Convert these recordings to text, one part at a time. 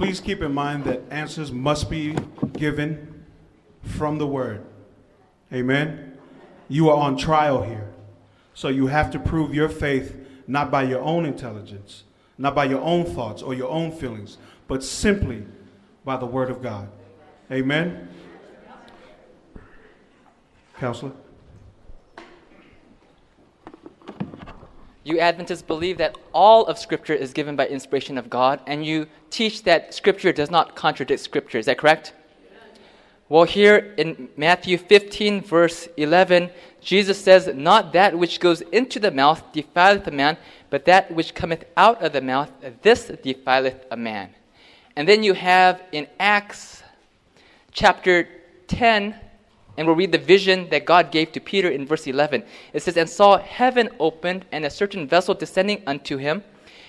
Please keep in mind that answers must be given from the Word. Amen? You are on trial here. So you have to prove your faith not by your own intelligence, not by your own thoughts or your own feelings, but simply by the Word of God. Amen? Counselor? You Adventists believe that all of Scripture is given by inspiration of God, and you teach that Scripture does not contradict Scripture. Is that correct? Well, here in Matthew 15, verse 11, Jesus says, Not that which goes into the mouth defileth a man, but that which cometh out of the mouth, this defileth a man. And then you have in Acts chapter 10, and we'll read the vision that God gave to Peter in verse 11. It says, And saw heaven opened, and a certain vessel descending unto him,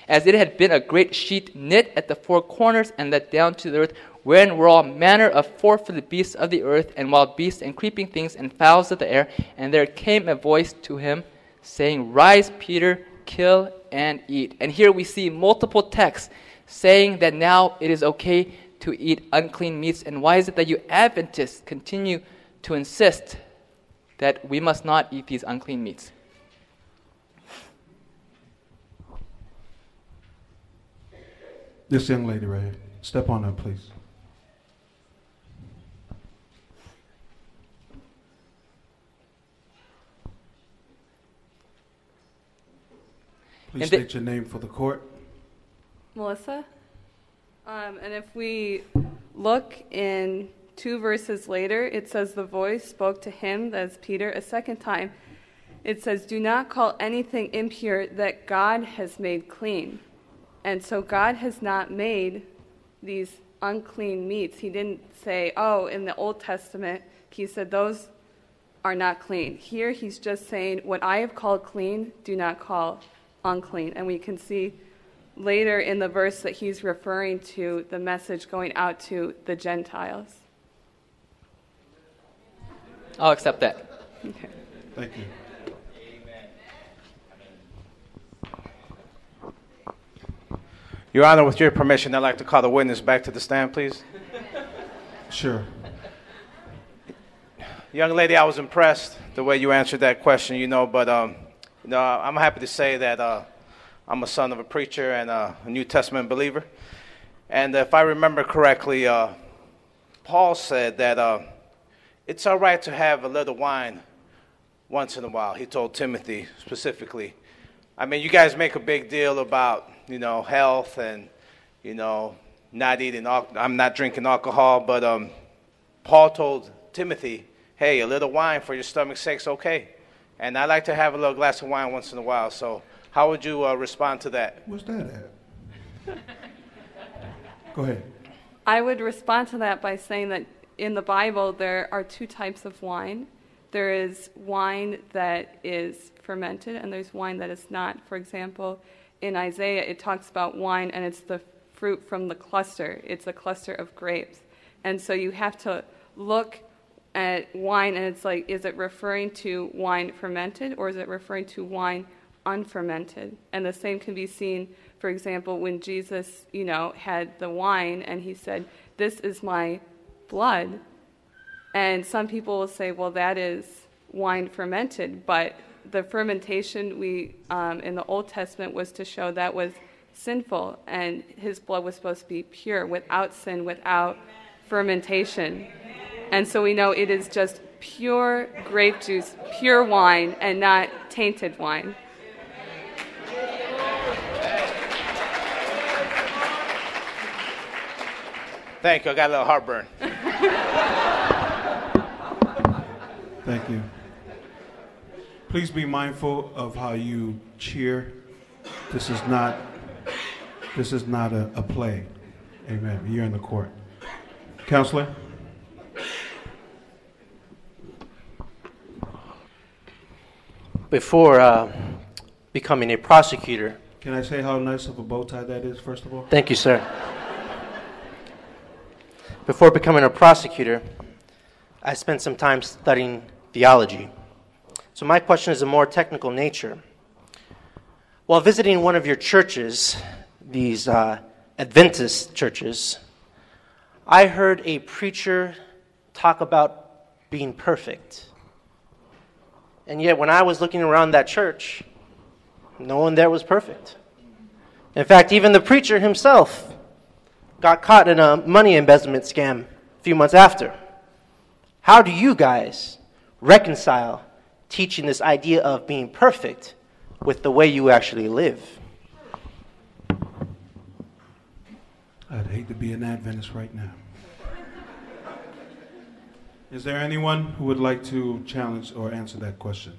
as it had been a great sheet knit at the four corners and let down to the earth, wherein were all manner of four footed beasts of the earth, and wild beasts, and creeping things, and fowls of the air. And there came a voice to him, saying, Rise, Peter, kill and eat. And here we see multiple texts saying that now it is okay to eat unclean meats. And why is it that you Adventists continue to insist that we must not eat these unclean meats? This young lady right here. Step on up, please. Please And the- state your name for the court. Melissa. Um, and if we look in two verses later, it says the voice spoke to him, that's Peter, a second time. It says, Do not call anything impure that God has made clean. And so God has not made these unclean meats. He didn't say, Oh, in the Old Testament, he said, Those are not clean. Here he's just saying, What I have called clean, do not call unclean. And we can see later in the verse that he's referring to the message going out to the Gentiles. I'll accept that. Okay. Thank you. Amen. Your Honor, with your permission, I'd like to call the witness back to the stand, please. Sure. Young lady, I was impressed the way you answered that question, you know, but um, you know, I'm happy to say that uh, I'm a son of a preacher and a New Testament believer. And if I remember correctly, uh, Paul said that uh, it's all right to have a little wine once in a while. He told Timothy specifically. I mean, you guys make a big deal about, you know, health and, you know, not eating, al- I'm not drinking alcohol, but um, Paul told Timothy, hey, a little wine for your stomach's sake's okay. And I like to have a little glass of wine once in a while. So, how would you uh, respond to that? What's that at? Go ahead. I would respond to that by saying that in the Bible there are two types of wine. There is wine that is fermented, and there's wine that is not. For example, in Isaiah, it talks about wine, and it's the fruit from the cluster. It's a cluster of grapes. And so you have to look at wine, and it's like, is it referring to wine fermented, or is it referring to wine unfermented? And the same can be seen, for example, when Jesus, you know, had the wine, and he said, "This is my blood." And some people will say, well, that is wine fermented, but the fermentation we um, in the Old Testament was to show that was sinful, and his blood was supposed to be pure, without sin, without fermentation. And so we know it is just pure grape juice, pure wine, and not tainted wine. Thank you. I got a little heartburn. Thank you. Please be mindful of how you cheer. This is not this is not a, a play. Amen. You're in the court. Counselor? Before uh, becoming a prosecutor, Can I say how nice of a bow tie that is, first of all? thank you, sir. Before becoming a prosecutor, I spent some time studying theology. So, my question is a more technical nature. While visiting one of your churches, these uh, Adventist churches, I heard a preacher talk about being perfect. And yet, when I was looking around that church, no one there was perfect. In fact, even the preacher himself got caught in a money embezzlement scam a few months after. How do you guys reconcile teaching this idea of being perfect with the way you actually live? I'd hate to be an Adventist right now. Is there anyone who would like to challenge or answer that question?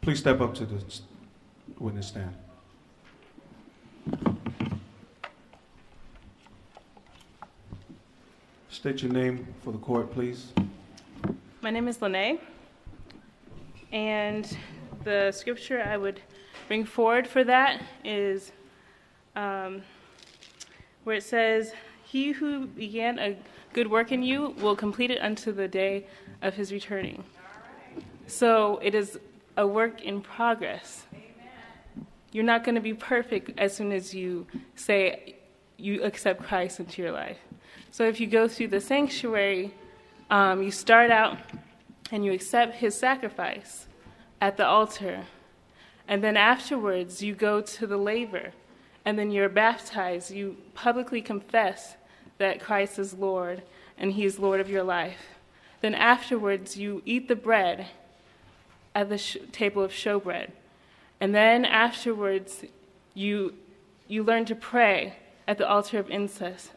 Please step up to the witness stand. State your name for the court, please. My name is Lene, and the scripture I would bring forward for that is um, where it says, He who began a good work in you will complete it unto the day of his returning. So it is a work in progress. You're not going to be perfect as soon as you say you accept Christ into your life. So if you go through the sanctuary, um, you start out and you accept his sacrifice at the altar. And then afterwards, you go to the laver. And then you're baptized. You publicly confess that Christ is Lord and he is Lord of your life. Then afterwards, you eat the bread at the sh- table of showbread. And then afterwards, you, you learn to pray at the altar of incense.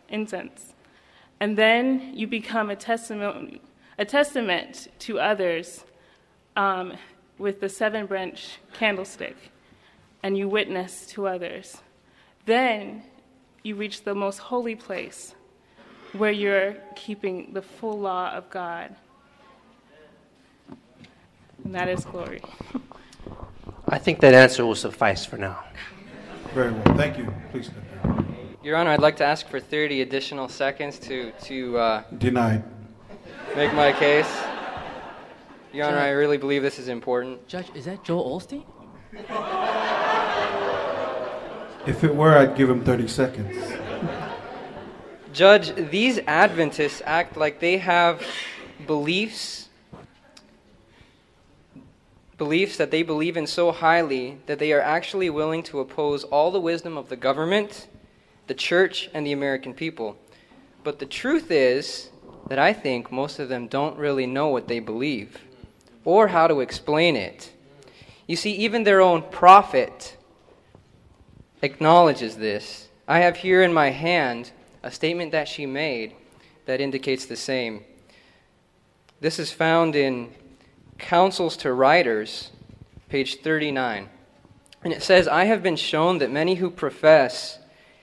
And then you become a testimony, a testament to others um, with the seven branch candlestick, and you witness to others. Then you reach the most holy place where you're keeping the full law of God. And that is glory. I think that answer will suffice for now. Very well. Thank you. Please step down. Your Honor, I'd like to ask for 30 additional seconds to, to uh, Denied. make my case. Your Honor, I really believe this is important. Judge, is that Joel Osteen? If it were, I'd give him 30 seconds. Judge, these Adventists act like they have beliefs beliefs that they believe in so highly that they are actually willing to oppose all the wisdom of the government, the church, and the American people. But the truth is that I think most of them don't really know what they believe or how to explain it. You see, even their own prophet acknowledges this. I have here in my hand a statement that she made that indicates the same. This is found in Counsels to Writers, page 39. And it says, I have been shown that many who profess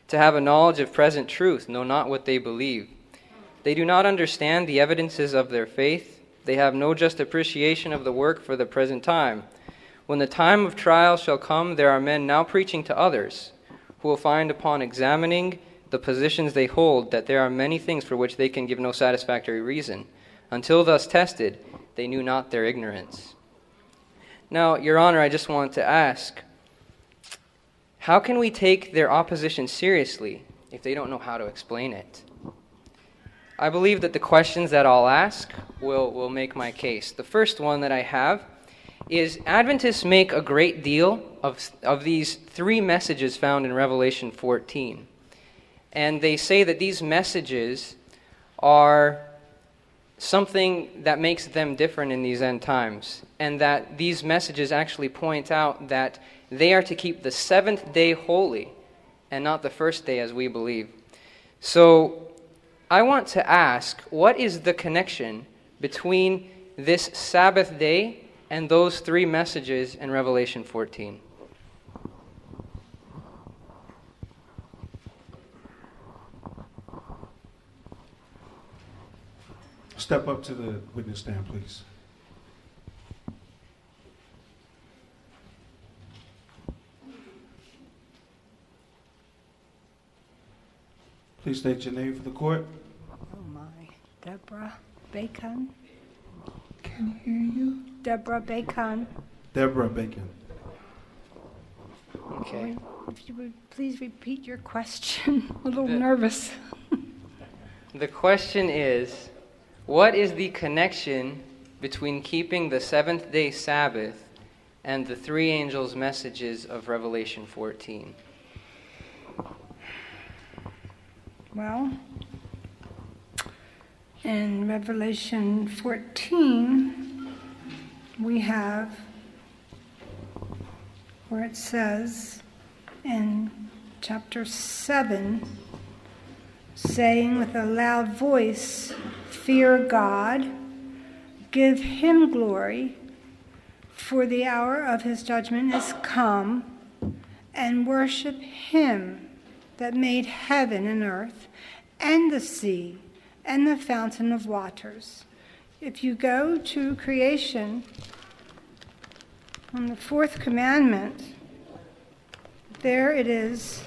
to have a knowledge of present truth know not what they believe. They do not understand the evidences of their faith. They have no just appreciation of the work for the present time. When the time of trial shall come, there are men now preaching to others who will find upon examining the positions they hold that there are many things for which they can give no satisfactory reason. Until thus tested, they knew not their ignorance. Now, Your Honor, I just want to ask how can we take their opposition seriously if they don't know how to explain it? I believe that the questions that I'll ask will, will make my case. The first one that I have is Adventists make a great deal of, of these three messages found in Revelation 14. And they say that these messages are something that makes them different in these end times, and that these messages actually point out that they are to keep the seventh day holy and not the first day as we believe. So I want to ask what is the connection between this Sabbath day and those three messages in Revelation 14? Step up to the witness stand, please. Please state your name for the court. Oh my. Deborah Bacon. Can hear you. Deborah Bacon. Deborah Bacon. Okay. If you would please repeat your question. I'm a little The- nervous. The question is What is the connection between keeping the seventh day Sabbath and the three angels' messages of Revelation 14? Well, in Revelation 14, we have where it says in chapter 7, saying with a loud voice, Fear God, give him glory, for the hour of his judgment is come, and worship him that made heaven and earth, and the sea, and the fountain of waters. If you go to creation, on the fourth commandment, there it is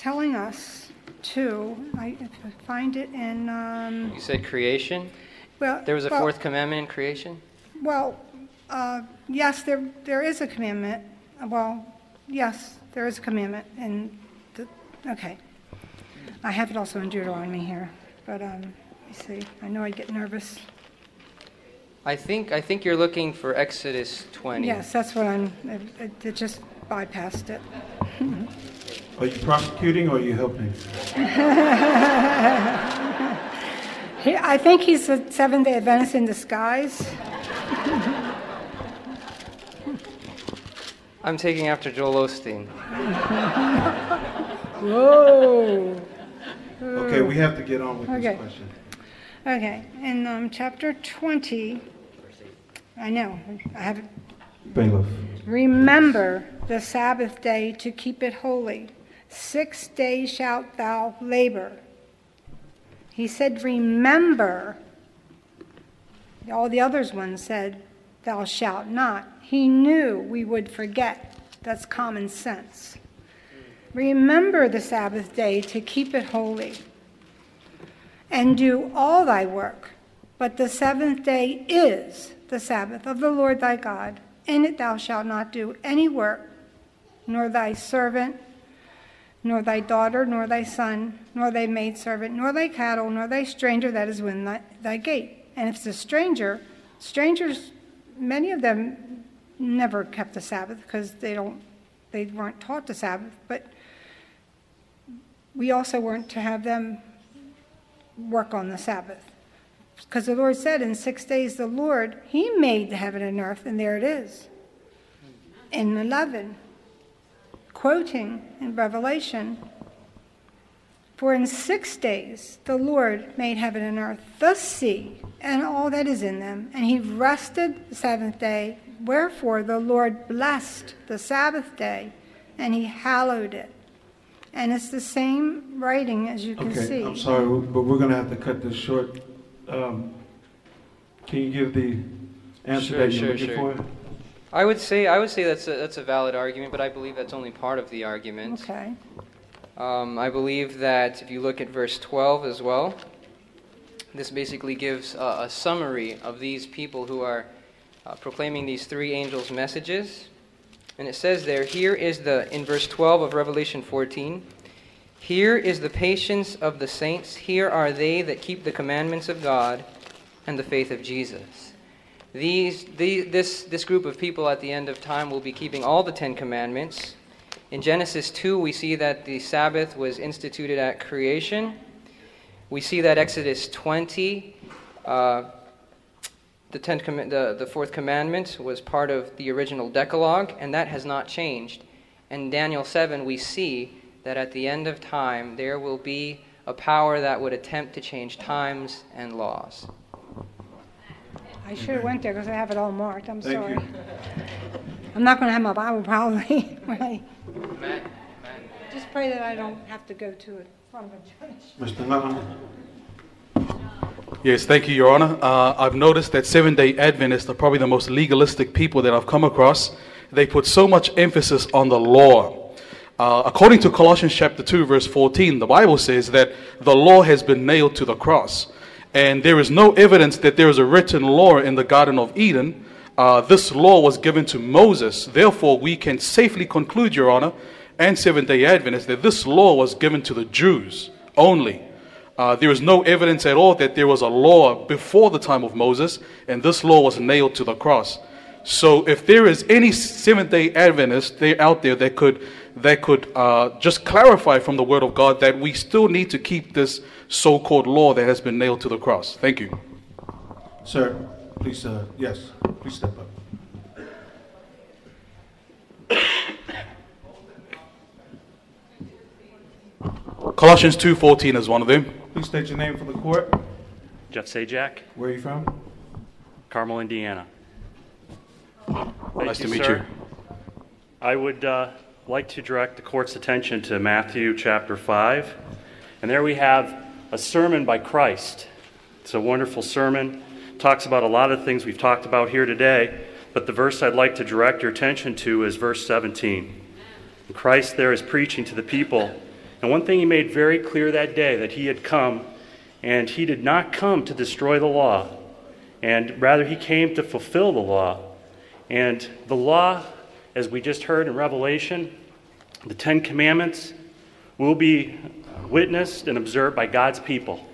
telling us to, I, if I find it in, um, You said creation? well. There was a well- fourth commandment in creation? Well, uh, yes, there, there is a commandment. Well, yes, there is a commandment, and, the, okay. I have it also in Deuteronomy here, but, um, let me see, I know I get nervous. I think, I think you're looking for Exodus 20. Yes, that's what I'm, it, it- it just bypassed it. Are you prosecuting or are you helping? He, I think he's a Seventh-day Adventist in disguise. I'm taking after Joel Osteen. Whoa. Okay, we have to get on with Okay. this question. Okay, in, um, chapter twenty, I know, I have it Bailiff. Remember the Sabbath day to keep it holy. Six days shalt thou labor. He said, Remember. All the others ones said, Thou shalt not. He knew we would forget. That's common sense. Remember the Sabbath day to keep it holy. And do all thy work. But the seventh day is the Sabbath of the Lord thy God. In it thou shalt not do any work, nor thy servant, nor thy daughter, nor thy son, nor thy maidservant, nor thy cattle, nor thy stranger that is within thy, thy gate. And if it's a stranger, strangers, many of them never kept the Sabbath because they don't, they weren't taught the Sabbath. But we also weren't to have them work on the Sabbath. Because the Lord said, in six days the Lord, He made the heaven and earth, and there it is. In 11, quoting in Revelation, for in six days the Lord made heaven and earth, the sea, and all that is in them, and He rested the seventh day. Wherefore the Lord blessed the Sabbath day, and He hallowed it. And it's the same writing as you can Okay, see. I'm sorry, but we're going to have to cut this short. Um, can you give the answer Sure, that you're sure, looking sure. for? I would say I would say that's a, that's a valid argument, but I believe that's only part of the argument. Okay. Um, I believe that if you look at verse 12 as well, this basically gives a, a summary of these people who are uh, proclaiming these three angels' messages. And it says there, here is the, in verse 12 of Revelation 14, here is the patience of the saints, here are they that keep the commandments of God and the faith of Jesus. These, the, this, this group of people at the end of time will be keeping all the Ten Commandments. In Genesis 2, we see that the Sabbath was instituted at creation. We see that Exodus 20, uh, the, tenth comm- the, the fourth commandment, was part of the original Decalogue, and that has not changed. In Daniel 7, we see that at the end of time, there will be a power that would attempt to change times and laws. I should have went there because I have it all marked. I'm Thank sorry. you. I'm not going to have my Bible probably. when I- Just pray that I don't have to go to it from a church. Mr. Na'a? Yes, thank you, Your Honor. Uh, I've noticed that Seven day Adventists are probably the most legalistic people that I've come across. They put so much emphasis on the law. Uh, according to Colossians chapter 2, verse 14, the Bible says that the law has been nailed to the cross. And there is no evidence that there is a written law in the Garden of Eden uh, this law was given to Moses. Therefore, we can safely conclude, Your Honor, and Seventh day Adventists, that this law was given to the Jews only. Uh, there is no evidence at all that there was a law before the time of Moses, and this law was nailed to the cross. So, if there is any Seventh day Adventist there out there that could, that could uh, just clarify from the Word of God that we still need to keep this so called law that has been nailed to the cross. Thank you. Sir, please, uh, yes, please step up. Colossians 2:14 is one of them. Please state your name for the court. Jeff Sajak, Where are you from? Carmel, Indiana. Thank Nice to meet sir. you. I would uh, like to direct the court's attention to Matthew chapter 5. And there we have a sermon by Christ. It's a wonderful sermon. Talks about a lot of things we've talked about here today. But the verse I'd like to direct your attention to is verse 17. And Christ there is preaching to the people. And one thing he made very clear that day that he had come, and he did not come to destroy the law, and rather he came to fulfill the law. And the law, as we just heard in Revelation, the Ten Commandments will be witnessed and observed by God's people.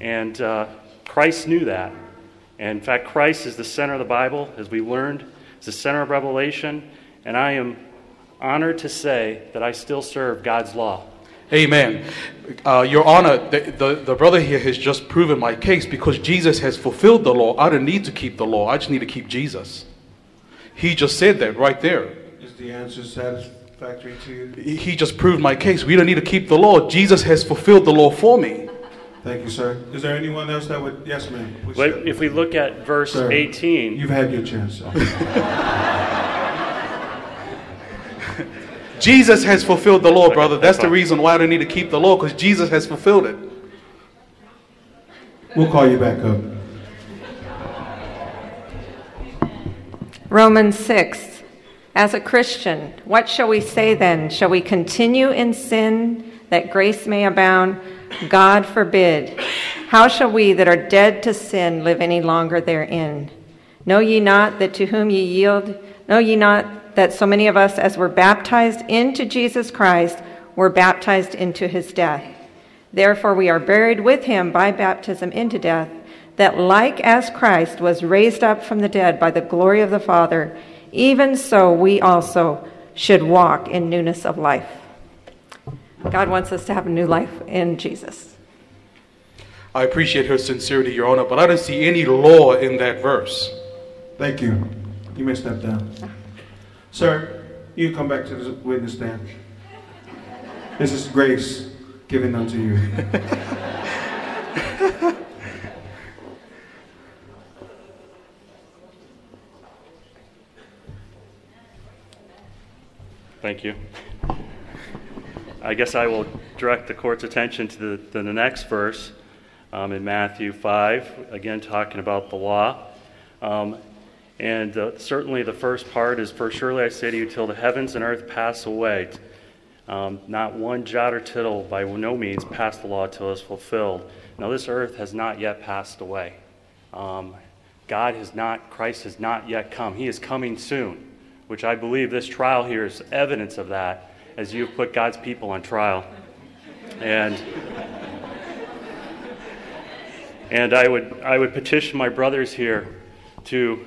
And uh, Christ knew that. And in fact, Christ is the center of the Bible, as we learned, is the center of Revelation. And I am honored to say that I still serve God's law. Amen. Uh, Your Honor, the, the, the brother here has just proven my case because Jesus has fulfilled the law. I don't need to keep the law, I just need to keep Jesus. He just said that right there. Is the answer satisfactory to you? He he just proved my case. We don't need to keep the law. Jesus has fulfilled the law for me. Thank you, sir. Is there anyone else that would? Yes, ma'am. Please But if we look at verse Sir, 18, You've had your chance, sir. Jesus has fulfilled the law, Okay, brother. that's That's the reason why I don't need to keep the law because Jesus has fulfilled it. We'll call you back up. Romans 6. As a Christian, what shall we say then? Shall we continue in sin that grace may abound? God forbid. How shall we that are dead to sin live any longer therein? Know ye not that to whom ye yield, know ye not that so many of us as were baptized into Jesus Christ were baptized into his death? Therefore we are buried with him by baptism into death, that like as Christ was raised up from the dead by the glory of the Father, even so we also should walk in newness of life. God wants us to have a new life in Jesus. I appreciate her sincerity, Your Honor, but I don't see any law in that verse. Thank you. You may step down. Sir, you come back to the witness stand. This is grace given unto you. Thank you. I guess I will direct the court's attention to the, to the next verse um, in Matthew 5, again talking about the law. Um, and uh, certainly the first part is For surely I say to you, till the heavens and earth pass away, um, not one jot or tittle by no means pass the law till it is fulfilled. Now, this earth has not yet passed away. Um, God has not, Christ has not yet come. He is coming soon, which I believe this trial here is evidence of that as you've put God's people on trial. And, and I, would, I would petition my brothers here to,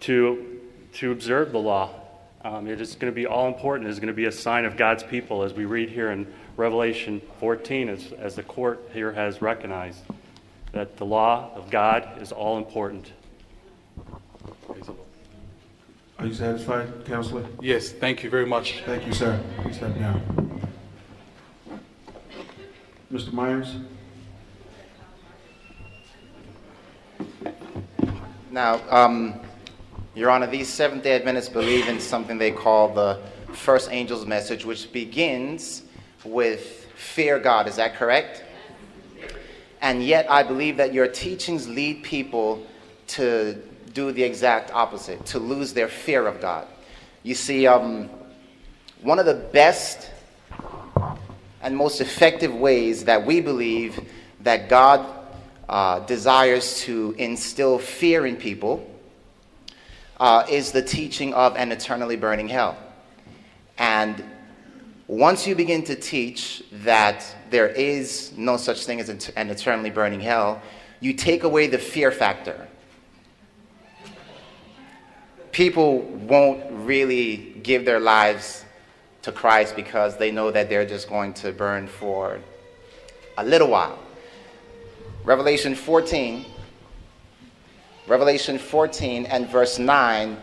to, to observe the law. Um, it is going to be all important. It is going to be a sign of God's people, as we read here in Revelation 14, as, as the court here has recognized that the law of God is all important. Are you satisfied, counselor? Yes, thank you very much. Thank you, sir. Please step down. Mr. Myers? Now, um, Your Honor, these Seventh day Adventists believe in something they call the first angel's message, which begins with fear God. Is that correct? And yet, I believe that your teachings lead people to do the exact opposite, to lose their fear of God. You see, um, one of the best and most effective ways that we believe that God uh, desires to instill fear in people uh, is the teaching of an eternally burning hell. And once you begin to teach that there is no such thing as an eternally burning hell, you take away the fear factor. People won't really give their lives to Christ because they know that they're just going to burn for a little while. Revelation 14, Revelation 14 and verse 9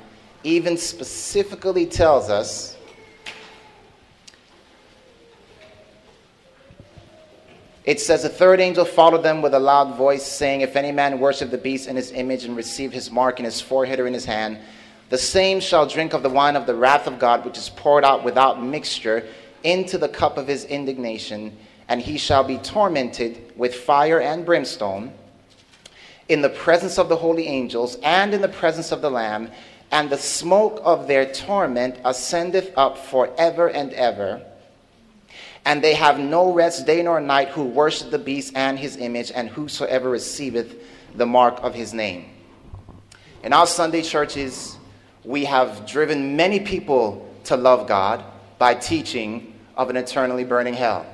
even specifically tells us It says, A third angel followed them with a loud voice, saying, If any man worship the beast in his image and receive his mark in his forehead or in his hand, the same shall drink of the wine of the wrath of God, which is poured out without mixture into the cup of his indignation, and he shall be tormented with fire and brimstone in the presence of the holy angels and in the presence of the Lamb, and the smoke of their torment ascendeth up forever and ever. And they have no rest day nor night who worship the beast and his image, and whosoever receiveth the mark of his name. In our Sunday churches, we have driven many people to love God by teaching of an eternally burning hell.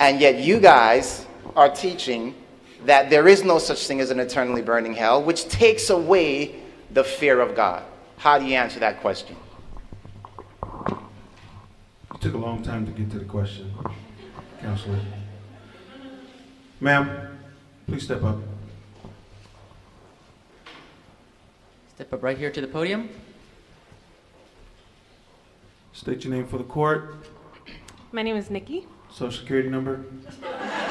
And yet, you guys are teaching that there is no such thing as an eternally burning hell, which takes away the fear of God. How do you answer that question? It took a long time to get to the question, Counselor. Ma'am, please step up. Step up right here to the podium. State your name for the court. My name is Nikki. Social security number. I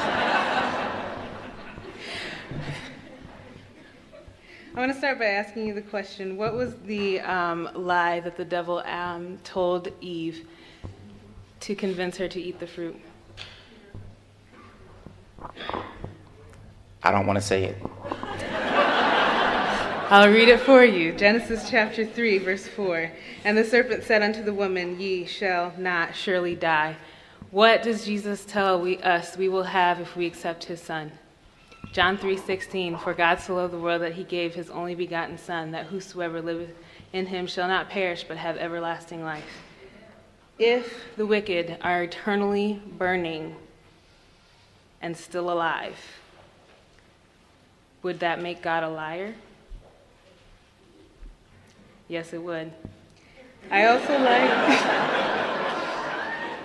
want to start by asking you the question What was the um, lie that the devil um, told Eve to convince her to eat the fruit? I don't want to say it. I'll read it for you. Genesis chapter 3, verse 4. And the serpent said unto the woman, Ye shall not surely die. What does Jesus tell we, us we will have if we accept his son? John 3:16 For God so loved the world that he gave his only begotten son that whosoever liveth in him shall not perish but have everlasting life. If the wicked are eternally burning and still alive, would that make God a liar? Yes, it would. I also like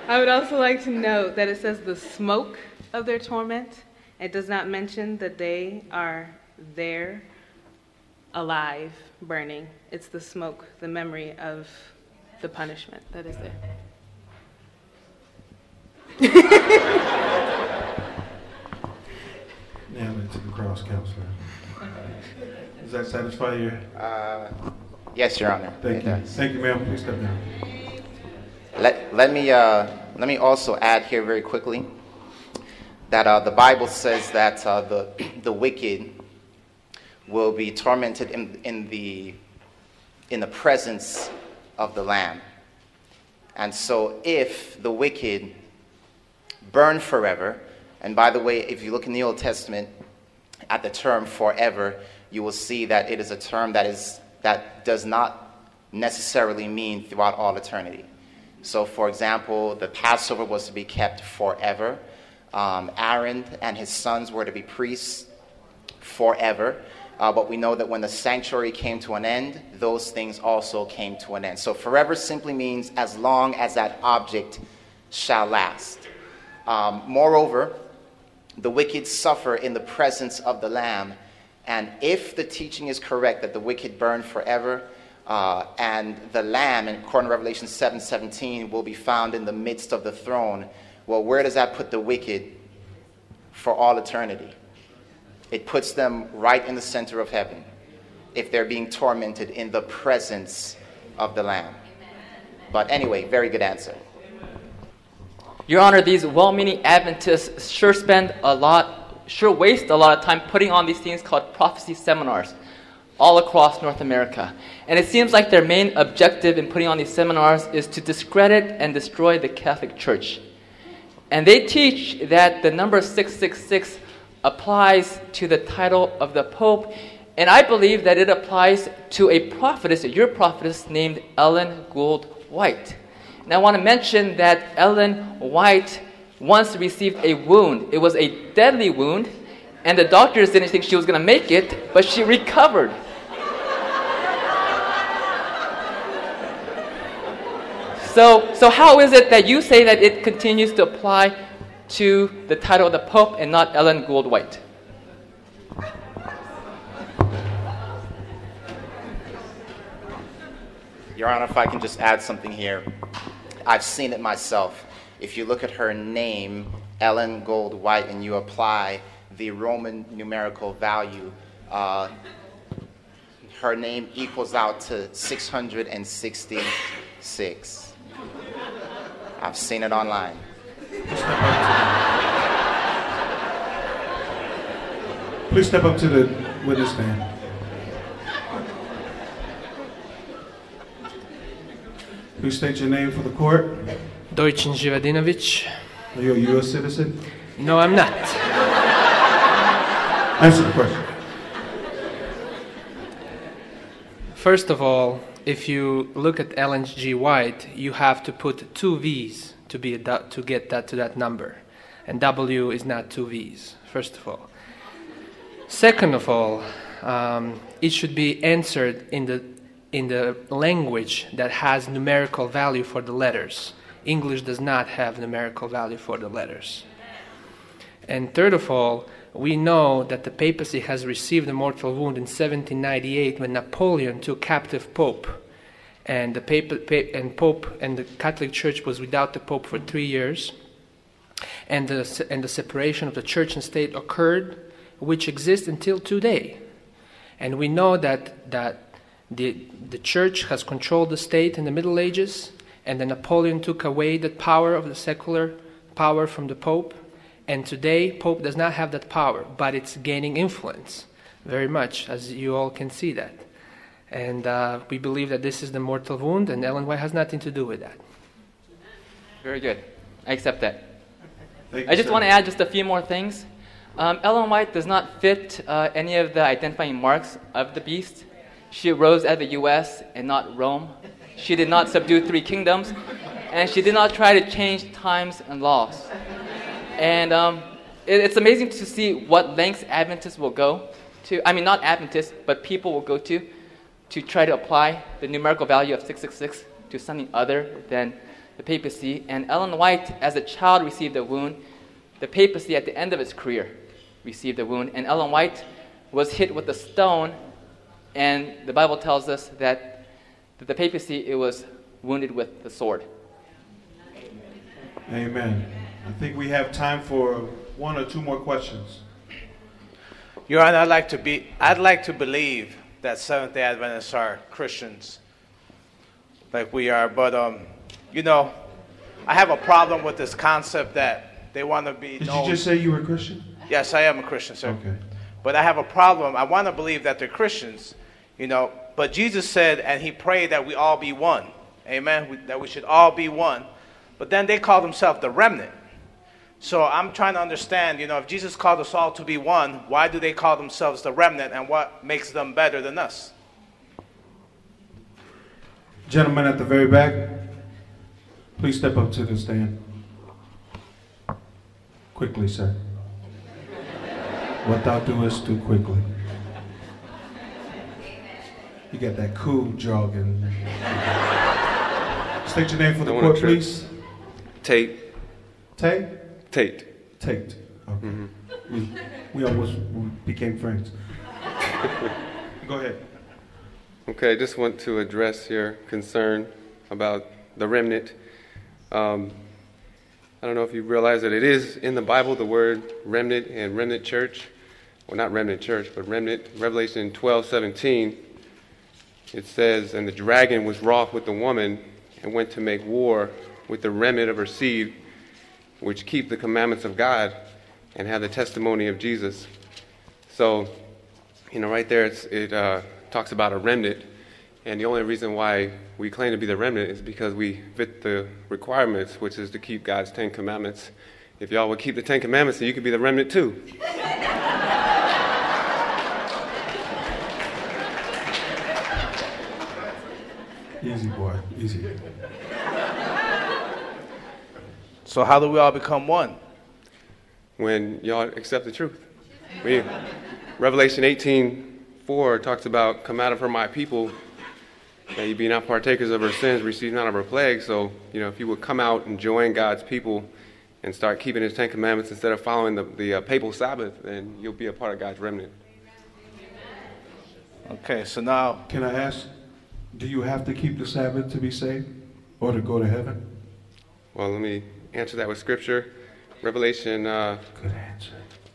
I would also like to note that it says the smoke of their torment. It does not mention that they are there alive burning. It's the smoke, the memory of the punishment that is there. Nail it to the cross, counselor. Does that satisfy you? Uh, yes, Your Honor. Thank you. Does. Thank you, ma'am. Please step down. Let, let, me, uh, let me also add here very quickly that uh, the Bible says that uh, the, the wicked will be tormented in, in, the, in the presence of the Lamb. And so, if the wicked burn forever, and by the way, if you look in the Old Testament at the term forever, you will see that it is a term that, is, that does not necessarily mean throughout all eternity. So, for example, the Passover was to be kept forever. Um, Aaron and his sons were to be priests forever. Uh, but we know that when the sanctuary came to an end, those things also came to an end. So forever simply means as long as that object shall last. Um, moreover, the wicked suffer in the presence of the Lamb. And if the teaching is correct that the wicked burn forever, uh, and the Lamb, in according to Revelation 7 17, will be found in the midst of the throne, well, where does that put the wicked for all eternity? It puts them right in the center of heaven if they're being tormented in the presence of the Lamb. But anyway, very good answer. Your Honor, these well meaning Adventists sure spend a lot, sure waste a lot of time putting on these things called prophecy seminars all across North America. And it seems like their main objective in putting on these seminars is to discredit and destroy the Catholic Church. And they teach that the number 666 applies to the title of the Pope And I believe that it applies to a prophetess, your prophetess named Ellen Gould White. And I want to mention that Ellen White once received a wound. It was a deadly wound, and the doctors didn't think she was going to make it, but she recovered. So, so how is it that you say that it continues to apply to the title of the Pope and not Ellen Gould White? Your Honor, if I can just add something here. I've seen it myself. If you look at her name, Ellen Gould White, and you apply the Roman numerical value, uh, her name equals out to 666. I've seen it online. Please step up to the witness stand. Please state your name for the court. Dojcin Živadinovic. Are you a U.S. citizen? No, I'm not. Answer the question. First of all, if you look at Ellen G. White, you have to put two V's to, be a, to get that to that number. And W is not two V's, first of all. Second of all, um, it should be answered in the, in the language that has numerical value for the letters. English does not have numerical value for the letters. And third of all, we know that the papacy has received a mortal wound in 1798 when Napoleon took captive Pope. And the Papa, and Pope and the Catholic Church was without the Pope for three years. And the, and the separation of the church and state occurred, which exists until today. And we know that, that the, the church has controlled the state in the Middle Ages, and then Napoleon took away the power of the secular power from the Pope and today, Pope does not have that power, but it's gaining influence very much, as you all can see that. And uh, we believe that this is the mortal wound, and Ellen White has nothing to do with that. Very good. I accept that. I just want to add just a few more things. Um, Ellen White does not fit uh, any of the identifying marks of the beast. She arose out of the U.S. and not Rome. She did not subdue three kingdoms, and she did not try to change times and laws. And um, it, it's amazing to see what lengths Adventists will go to. I mean, not Adventists, but people will go to to try to apply the numerical value of 666 to something other than the papacy. And Ellen White, as a child, received a wound. The papacy, at the end of its career, received a wound. And Ellen White was hit with a stone. And the Bible tells us that, that the papacy it was wounded with the sword. Amen. I think we have time for one or two more questions. Your Honor, I'd like to be I'd like to believe that Seventh Day Adventists are Christians, like we are. But um, you know, I have a problem with this concept that they want to be. Did known. you just say you were a Christian? Yes, I am a Christian, sir. Okay. But I have a problem. I want to believe that they're Christians, you know. But Jesus said, and He prayed that we all be one. Amen. We, that we should all be one. But then they call themselves the remnant. So I'm trying to understand, you know, if Jesus called us all to be one, why do they call themselves the remnant and what makes them better than us? Gentlemen at the very back, please step up to the stand. Quickly, sir. What thou doest, do quickly. You got that cool jargon. State your name for the court, please. Tate. Tate? Tate. Tate. Okay. We, we almost we became friends. Go ahead. Okay, I just want to address your concern about the remnant. Um, I don't know if you realize that it is in the Bible the word remnant and remnant church. Well, not remnant church, but remnant. Revelation 12 17, it says, And the dragon was wroth with the woman and went to make war with the remnant of her seed, which keep the commandments of God and have the testimony of Jesus. So, you know, right there it uh, talks about a remnant. And the only reason why we claim to be the remnant is because we fit the requirements, which is to keep God's Ten Commandments. If y'all would keep the Ten Commandments, then you could be the remnant too. Easy, boy. Easy. So how do we all become one? When y'all accept the truth. We, Revelation 18 4 talks about, Come out of her, my people, that you be not partakers of her sins, receive none of her plagues. So, you know, if you would come out and join God's people and start keeping his Ten Commandments instead of following the, the uh, papal Sabbath, then you'll be a part of God's remnant. Okay, so now. Can I ask, do you have to keep the Sabbath to be saved or to go to heaven? Well, let me answer that with scripture. Revelation uh,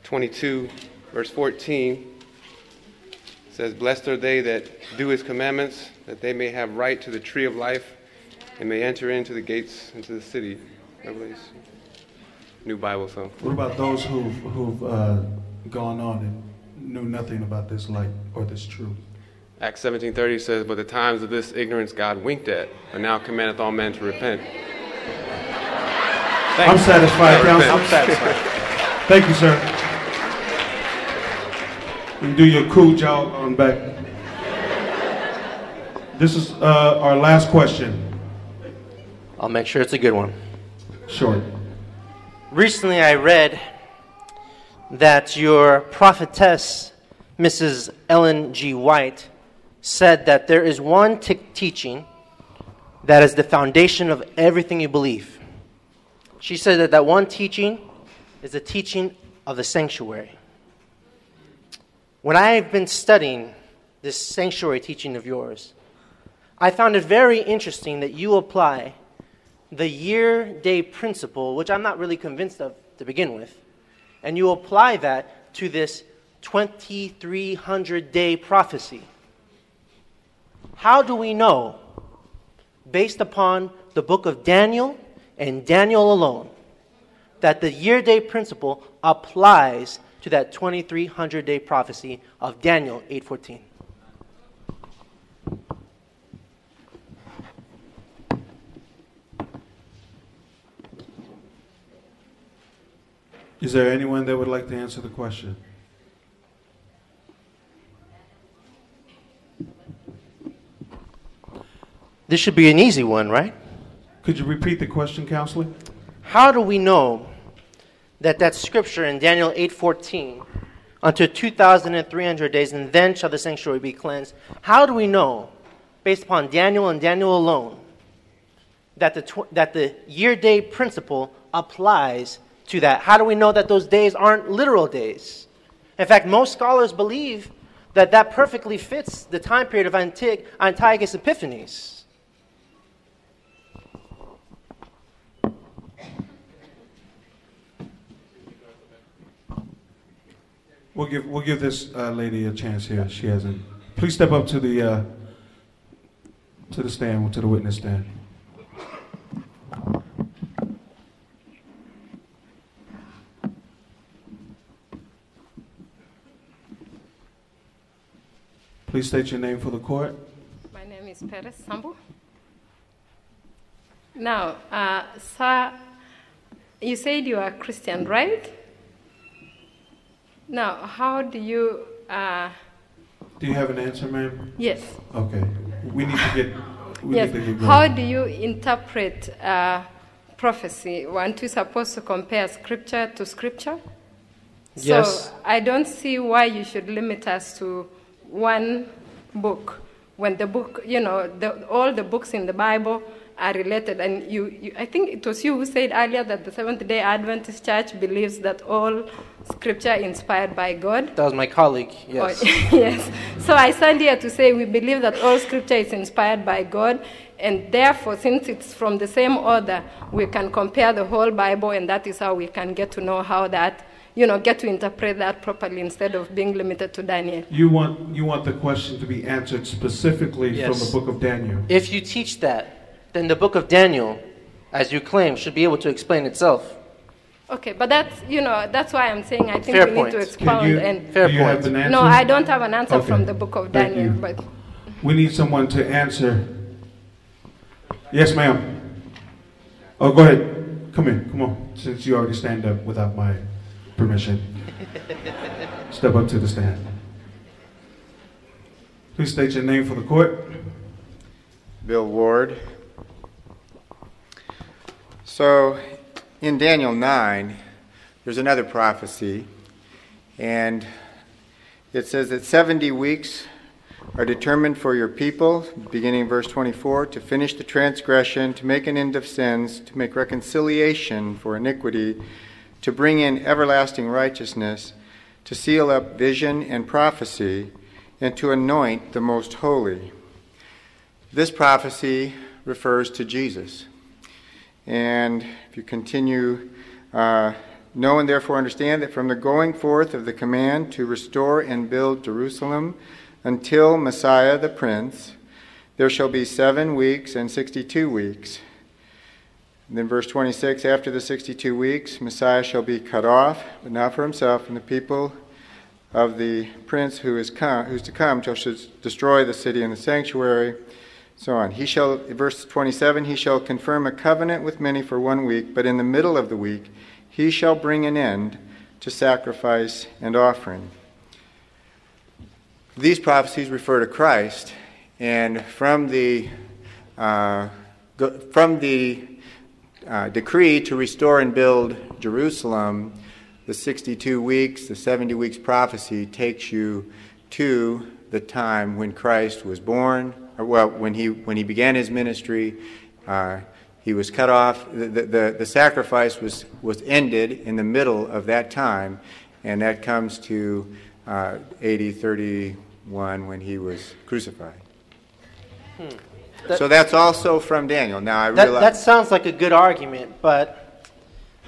22, verse 14 says, Blessed are they that do his commandments, that they may have right to the tree of life and may enter into the gates into the city. Revelation. New Bible, so. What about those who've, who've uh, gone on and knew nothing about this light or this truth? Acts 17:30 says, "But the times of this ignorance God winked at, but now commandeth all men to repent." Thank I'm you. satisfied, counsel. I'm satisfied. Thank you, sir. You do your cool job on back. This is uh, our last question. I'll make sure it's a good one. Sure. Recently, I read that your prophetess, Mrs. Ellen G. White, said that there is one t- teaching that is the foundation of everything you believe. She said that that one teaching is the teaching of the sanctuary. When I've been studying this sanctuary teaching of yours, I found it very interesting that you apply the year day principle, which I'm not really convinced of to begin with, and you apply that to this 2300 day prophecy. How do we know, based upon the book of Daniel and Daniel alone, that the year day principle applies to that 2300 day prophecy of Daniel 8:14? Is there anyone that would like to answer the question? This should be an easy one, right? Could you repeat the question, counselor? How do we know that that scripture in Daniel 8:14 unto 2300 days and then shall the sanctuary be cleansed? How do we know based upon Daniel and Daniel alone that the tw- that the year day principle applies to that? How do we know that those days aren't literal days? In fact, most scholars believe that that perfectly fits the time period of Antig- Antiochus Epiphanes. We'll give we'll give this uh, lady a chance here. She hasn't. Please step up to the uh, to the stand, to the witness stand. Please state your name for the court. My name is Perez Sambu. Now, uh, sir, you said you are Christian, right? Now, how do you. Uh, do you have an answer, ma'am? Yes. Okay. We need to get. yes. To get how do you interpret uh, prophecy? Aren't we supposed to compare scripture to scripture? Yes. So I don't see why you should limit us to one book when the book, you know, the, all the books in the Bible are related. And you, you, I think it was you who said earlier that the Seventh day Adventist Church believes that all scripture inspired by God. That was my colleague, oh, yes. Oh, yes. So I stand here to say we believe that all scripture is inspired by God. And therefore, since it's from the same order, we can compare the whole Bible, and that is how we can get to know how that you know, get to interpret that properly instead of being limited to Daniel. You want, you want the question to be answered specifically yes. from the book of Daniel. If you teach that, then the book of Daniel, as you claim, should be able to explain itself. Okay, but that's you know that's why I'm saying I think Fair we point. need to expound you, and. Fair point. an no, I don't have an answer okay. from the book of Daniel, but. We need someone to answer. Yes, ma'am. Oh, go ahead. Come in. Come on. Since you already stand up without my permission. Step up to the stand. Please state your name for the court. Bill Ward. So, in Daniel 9, there's another prophecy, and it says that 70 weeks are determined for your people, beginning in verse 24, to finish the transgression, to make an end of sins, to make reconciliation for iniquity, to bring in everlasting righteousness, to seal up vision and prophecy, and to anoint the most holy. This prophecy refers to Jesus. And if you continue, uh, know and therefore understand that from the going forth of the command to restore and build Jerusalem until Messiah the Prince, there shall be seven weeks and sixty two weeks. And then verse 26 After the 62 weeks, Messiah shall be cut off, but not for himself, and the people of the prince who is come, who's to come shall destroy the city and the sanctuary. So on. He shall, verse 27, he shall confirm a covenant with many for one week, but in the middle of the week he shall bring an end to sacrifice and offering. These prophecies refer to Christ, and from the uh, from the uh, decree to restore and build Jerusalem, the 62 weeks, the 70 weeks prophecy takes you to the time when Christ was born, or well, when he, when he began his ministry. Uh, he was cut off. The, the, the sacrifice was, was ended in the middle of that time, and that comes to uh, AD 31 when he was crucified. Hmm. That, so that's also from Daniel. Now I that, realize that sounds like a good argument, but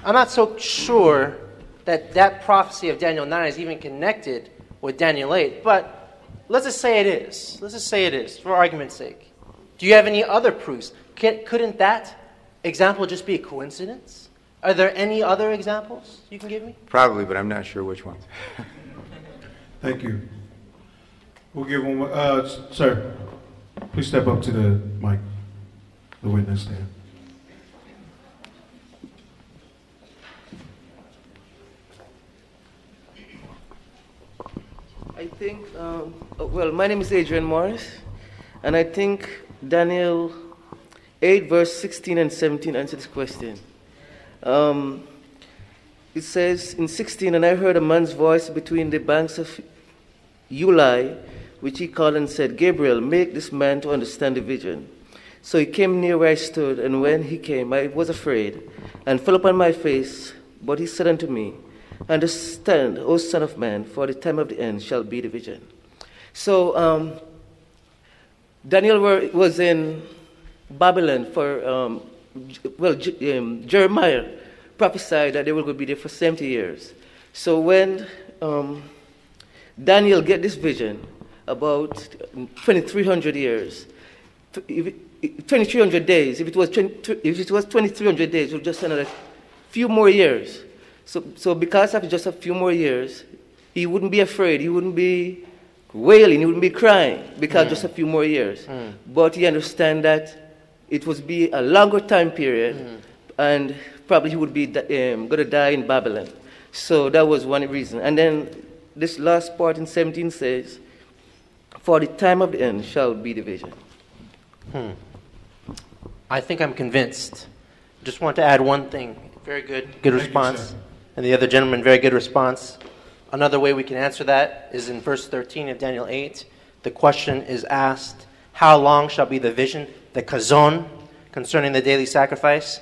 I'm not so sure that that prophecy of Daniel 9 is even connected with Daniel 8. But let's just say it is. Let's just say it is, for argument's sake. Do you have any other proofs? Can, couldn't that example just be a coincidence? Are there any other examples you can give me? Probably, but I'm not sure which ones. Thank you. We'll give one more. Uh, sir. Please step up to the mic, the witness stand. I think, um, well, my name is Adrian Morris, and I think Daniel 8, verse 16 and 17 answer this question. Um, it says in 16, and I heard a man's voice between the banks of Ulai which he called and said, Gabriel, make this man to understand the vision. So he came near where I stood, and when he came, I was afraid, and fell upon my face. But he said unto me, Understand, O Son of Man, for the time of the end shall be the vision. So um, Daniel were, was in Babylon for, um, well, um, Jeremiah prophesied that they were going to be there for 70 years. So when um, Daniel get this vision, about 2,300 years. 2,300 days. If it was 20, if it was 2,300 days, it was just another few more years. So, so because of just a few more years, he wouldn't be afraid. He wouldn't be wailing. He wouldn't be crying because mm. just a few more years. Mm. But he understand that it would be a longer time period, mm. and probably he would be um, going to die in Babylon. So that was one reason. And then this last part in 17 says, for the time of the end shall be division. Hmm. I think I'm convinced. Just want to add one thing. Very good, good Thank response. You, and the other gentleman, very good response. Another way we can answer that is in verse 13 of Daniel 8. The question is asked, How long shall be the vision, the chazon, concerning the daily sacrifice?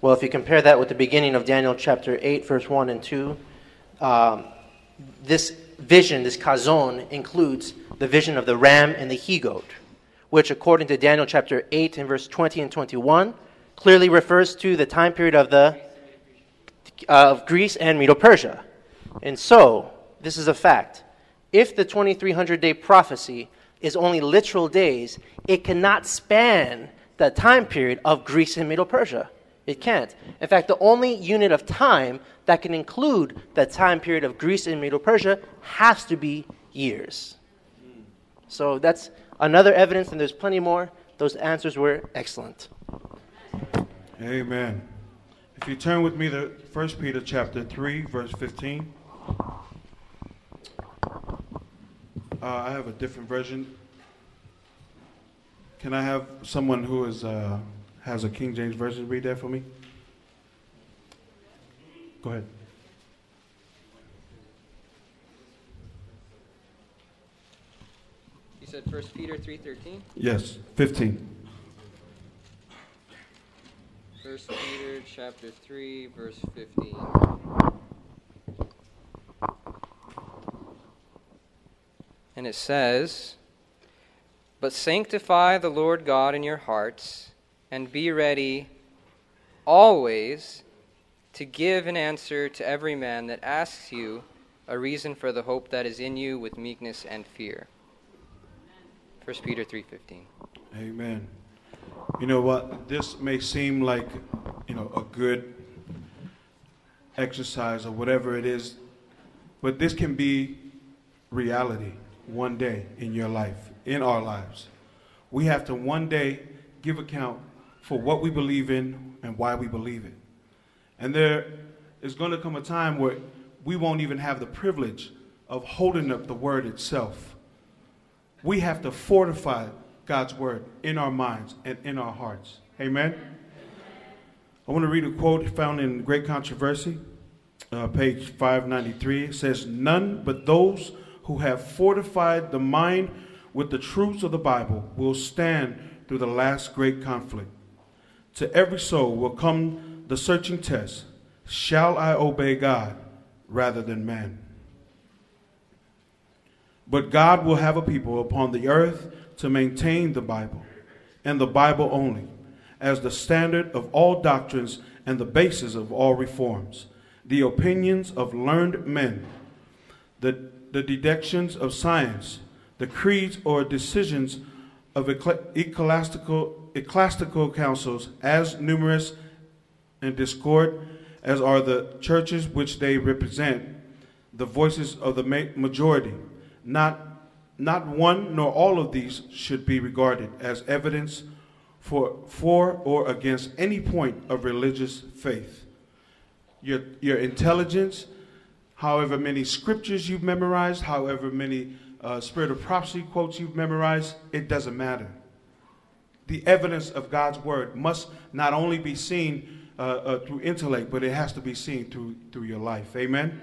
Well, if you compare that with the beginning of Daniel chapter 8, verse 1 and 2, um, this vision, this chazon, includes the vision of the ram and the he goat, which, according to Daniel chapter 8 and verse 20 and 21, clearly refers to the time period of the of Greece and Medo Persia. And so, this is a fact. If the 2300 day prophecy is only literal days, it cannot span the time period of Greece and Medo Persia. It can't. In fact, the only unit of time that can include the time period of Greece and Medo Persia has to be years. So that's another evidence, and there's plenty more. Those answers were excellent. Amen. If you turn with me to 1 Peter chapter 3, verse 15. Uh, I have a different version. Can I have someone who is, uh, has a King James Version read that for me? Go ahead. You said 1 Peter 3.13? Yes, 15. 1 Peter chapter 3, verse 15. And it says, But sanctify the Lord God in your hearts, and be ready always to give an answer to every man that asks you a reason for the hope that is in you with meekness and fear. 1 Peter 3:15. Amen. You know what? This may seem like, you know, a good exercise or whatever it is, but this can be reality one day in your life, in our lives. We have to one day give account for what we believe in and why we believe it. And there is going to come a time where we won't even have the privilege of holding up the word itself. We have to fortify God's word in our minds and in our hearts. Amen. I want to read a quote found in Great Controversy, uh, page 593. It says, None but those who have fortified the mind with the truths of the Bible will stand through the last great conflict. To every soul will come the searching test Shall I obey God rather than man? But God will have a people upon the earth to maintain the Bible, and the Bible only, as the standard of all doctrines and the basis of all reforms, the opinions of learned men, the, the deductions of science, the creeds or decisions of ecclesiastical, ecclesiastical councils, as numerous and discord as are the churches which they represent, the voices of the majority. Not, not one nor all of these should be regarded as evidence for, for or against any point of religious faith. Your, your intelligence, however many scriptures you've memorized, however many uh, spirit of prophecy quotes you've memorized, it doesn't matter. The evidence of God's word must not only be seen uh, uh, through intellect, but it has to be seen through, through your life. Amen?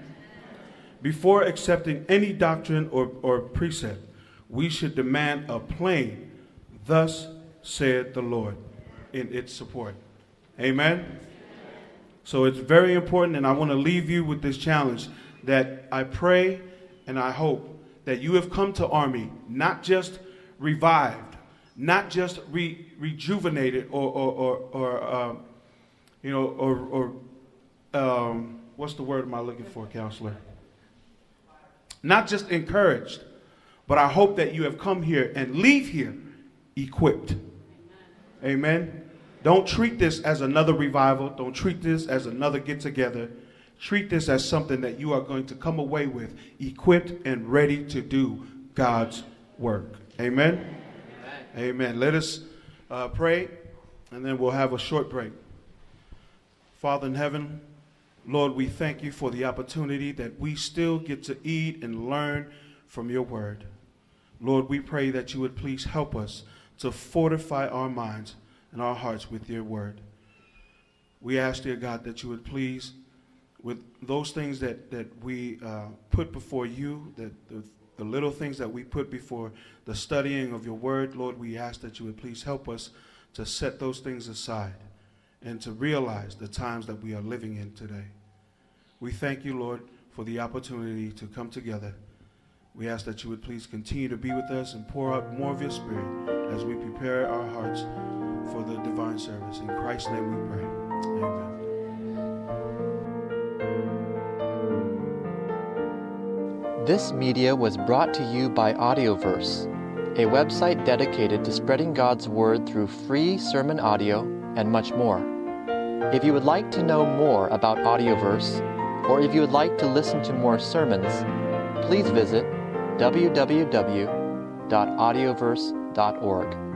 Before accepting any doctrine or, or precept, we should demand a plain, thus said the Lord, in its support. Amen? So it's very important, and I want to leave you with this challenge that I pray and I hope that you have come to Army not just revived, not just re- rejuvenated or, or, or, or uh, you know, or, or um, what's the word am I looking for, counselor? Not just encouraged, but I hope that you have come here and leave here equipped. Amen. Don't treat this as another revival. Don't treat this as another get together. Treat this as something that you are going to come away with equipped and ready to do God's work. Amen. Amen. Amen. Let us uh, pray, and then we'll have a short break. Father in heaven, Lord, we thank you for the opportunity that we still get to eat and learn from your word. Lord, we pray that you would please help us to fortify our minds and our hearts with your word. We ask, dear God, that you would please, with those things that, that we uh, put before you, that the, the little things that we put before the studying of your word, Lord, we ask that you would please help us to set those things aside and to realize the times that we are living in today. We thank you, Lord, for the opportunity to come together. We ask that you would please continue to be with us and pour out more of your spirit as we prepare our hearts for the divine service. In Christ's name we pray. Amen. This media was brought to you by Audioverse, a website dedicated to spreading God's word through free sermon audio and much more. If you would like to know more about Audioverse, or if you would like to listen to more sermons, please visit www.audioverse.org.